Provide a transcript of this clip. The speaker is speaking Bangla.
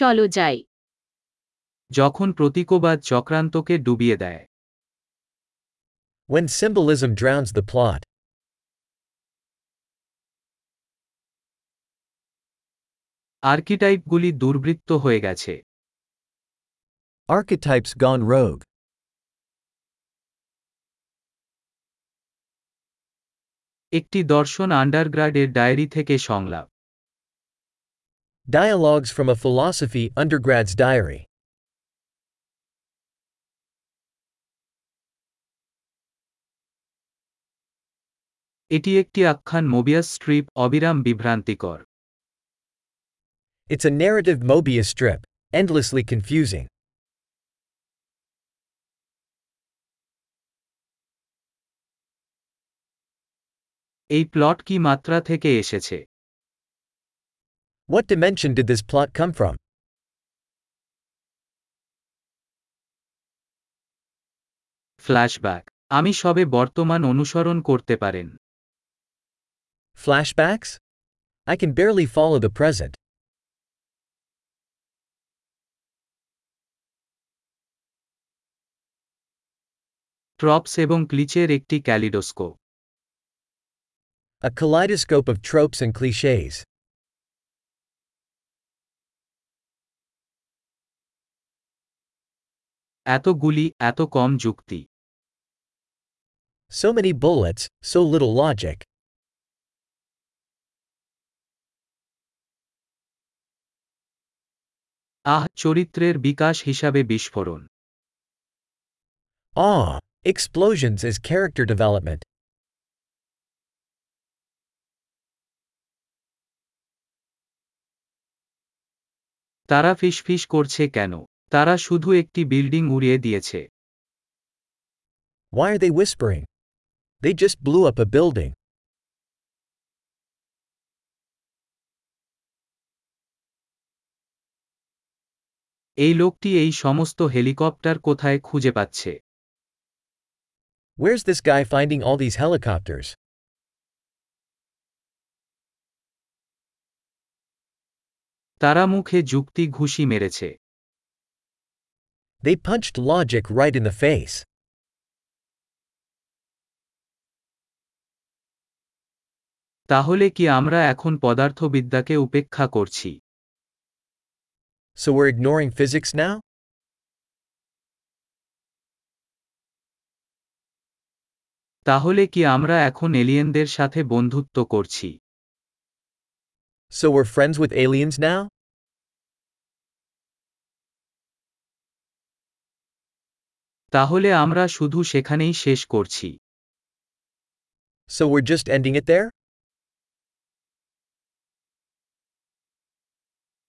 চলো যাই যখন প্রতীকবাদ চক্রান্তকে ডুবিয়ে দেয় When symbolism drowns the plot. আর্কিটাইপগুলি দুর্বৃত্ত হয়ে গেছে Archetypes gone rogue. একটি দর্শন আন্ডারগ্রাডের ডায়েরি থেকে সংলাপ Dialogues from a philosophy undergrad's diary. এটি একটি আখ্যান মোবিয়াস স্ট্রিপ অবিরাম বিভ্রান্তিকর It's a narrative Mobius strip, endlessly confusing. এই প্লট কি মাত্রা থেকে এসেছে What dimension did this plot come from? Flashback আমি সবে বর্তমান অনুসরণ করতে পারেন Flashbacks? I can barely follow the present. Tropes এবং ক্লিচের একটি kaleidoscope A kaleidoscope of tropes and cliches. এতগুলি এত কম যুক্তি। So many bullets so little logic uh চরিত্রের বিকাশ হিসাবে বিস্ফোরণ। আহ এক্সপ্লোশনস ইজ ক্যারেক্টার ডেভেলপমেন্ট তারা ফিস ফিস করছে কেন? তারা শুধু একটি বিল্ডিং উড়িয়ে দিয়েছে Why are they whispering? They just blew up a building. এই লোকটি এই সমস্ত হেলিকপ্টার কোথায় খুঁজে পাচ্ছে Where's this guy finding all these helicopters? তারা মুখে যুক্তি ঘুষি মেরেছে They punched logic right in the face. তাহলে কি আমরা এখন পদার্থবিদ্যাকে উপেক্ষা করছি So we're ignoring physics now? তাহলে কি আমরা এখন এলিয়েনদের সাথে বন্ধুত্ব করছি So we're friends with aliens now? তাহলে আমরা শুধু সেখানেই শেষ করছি So we're just ending it there?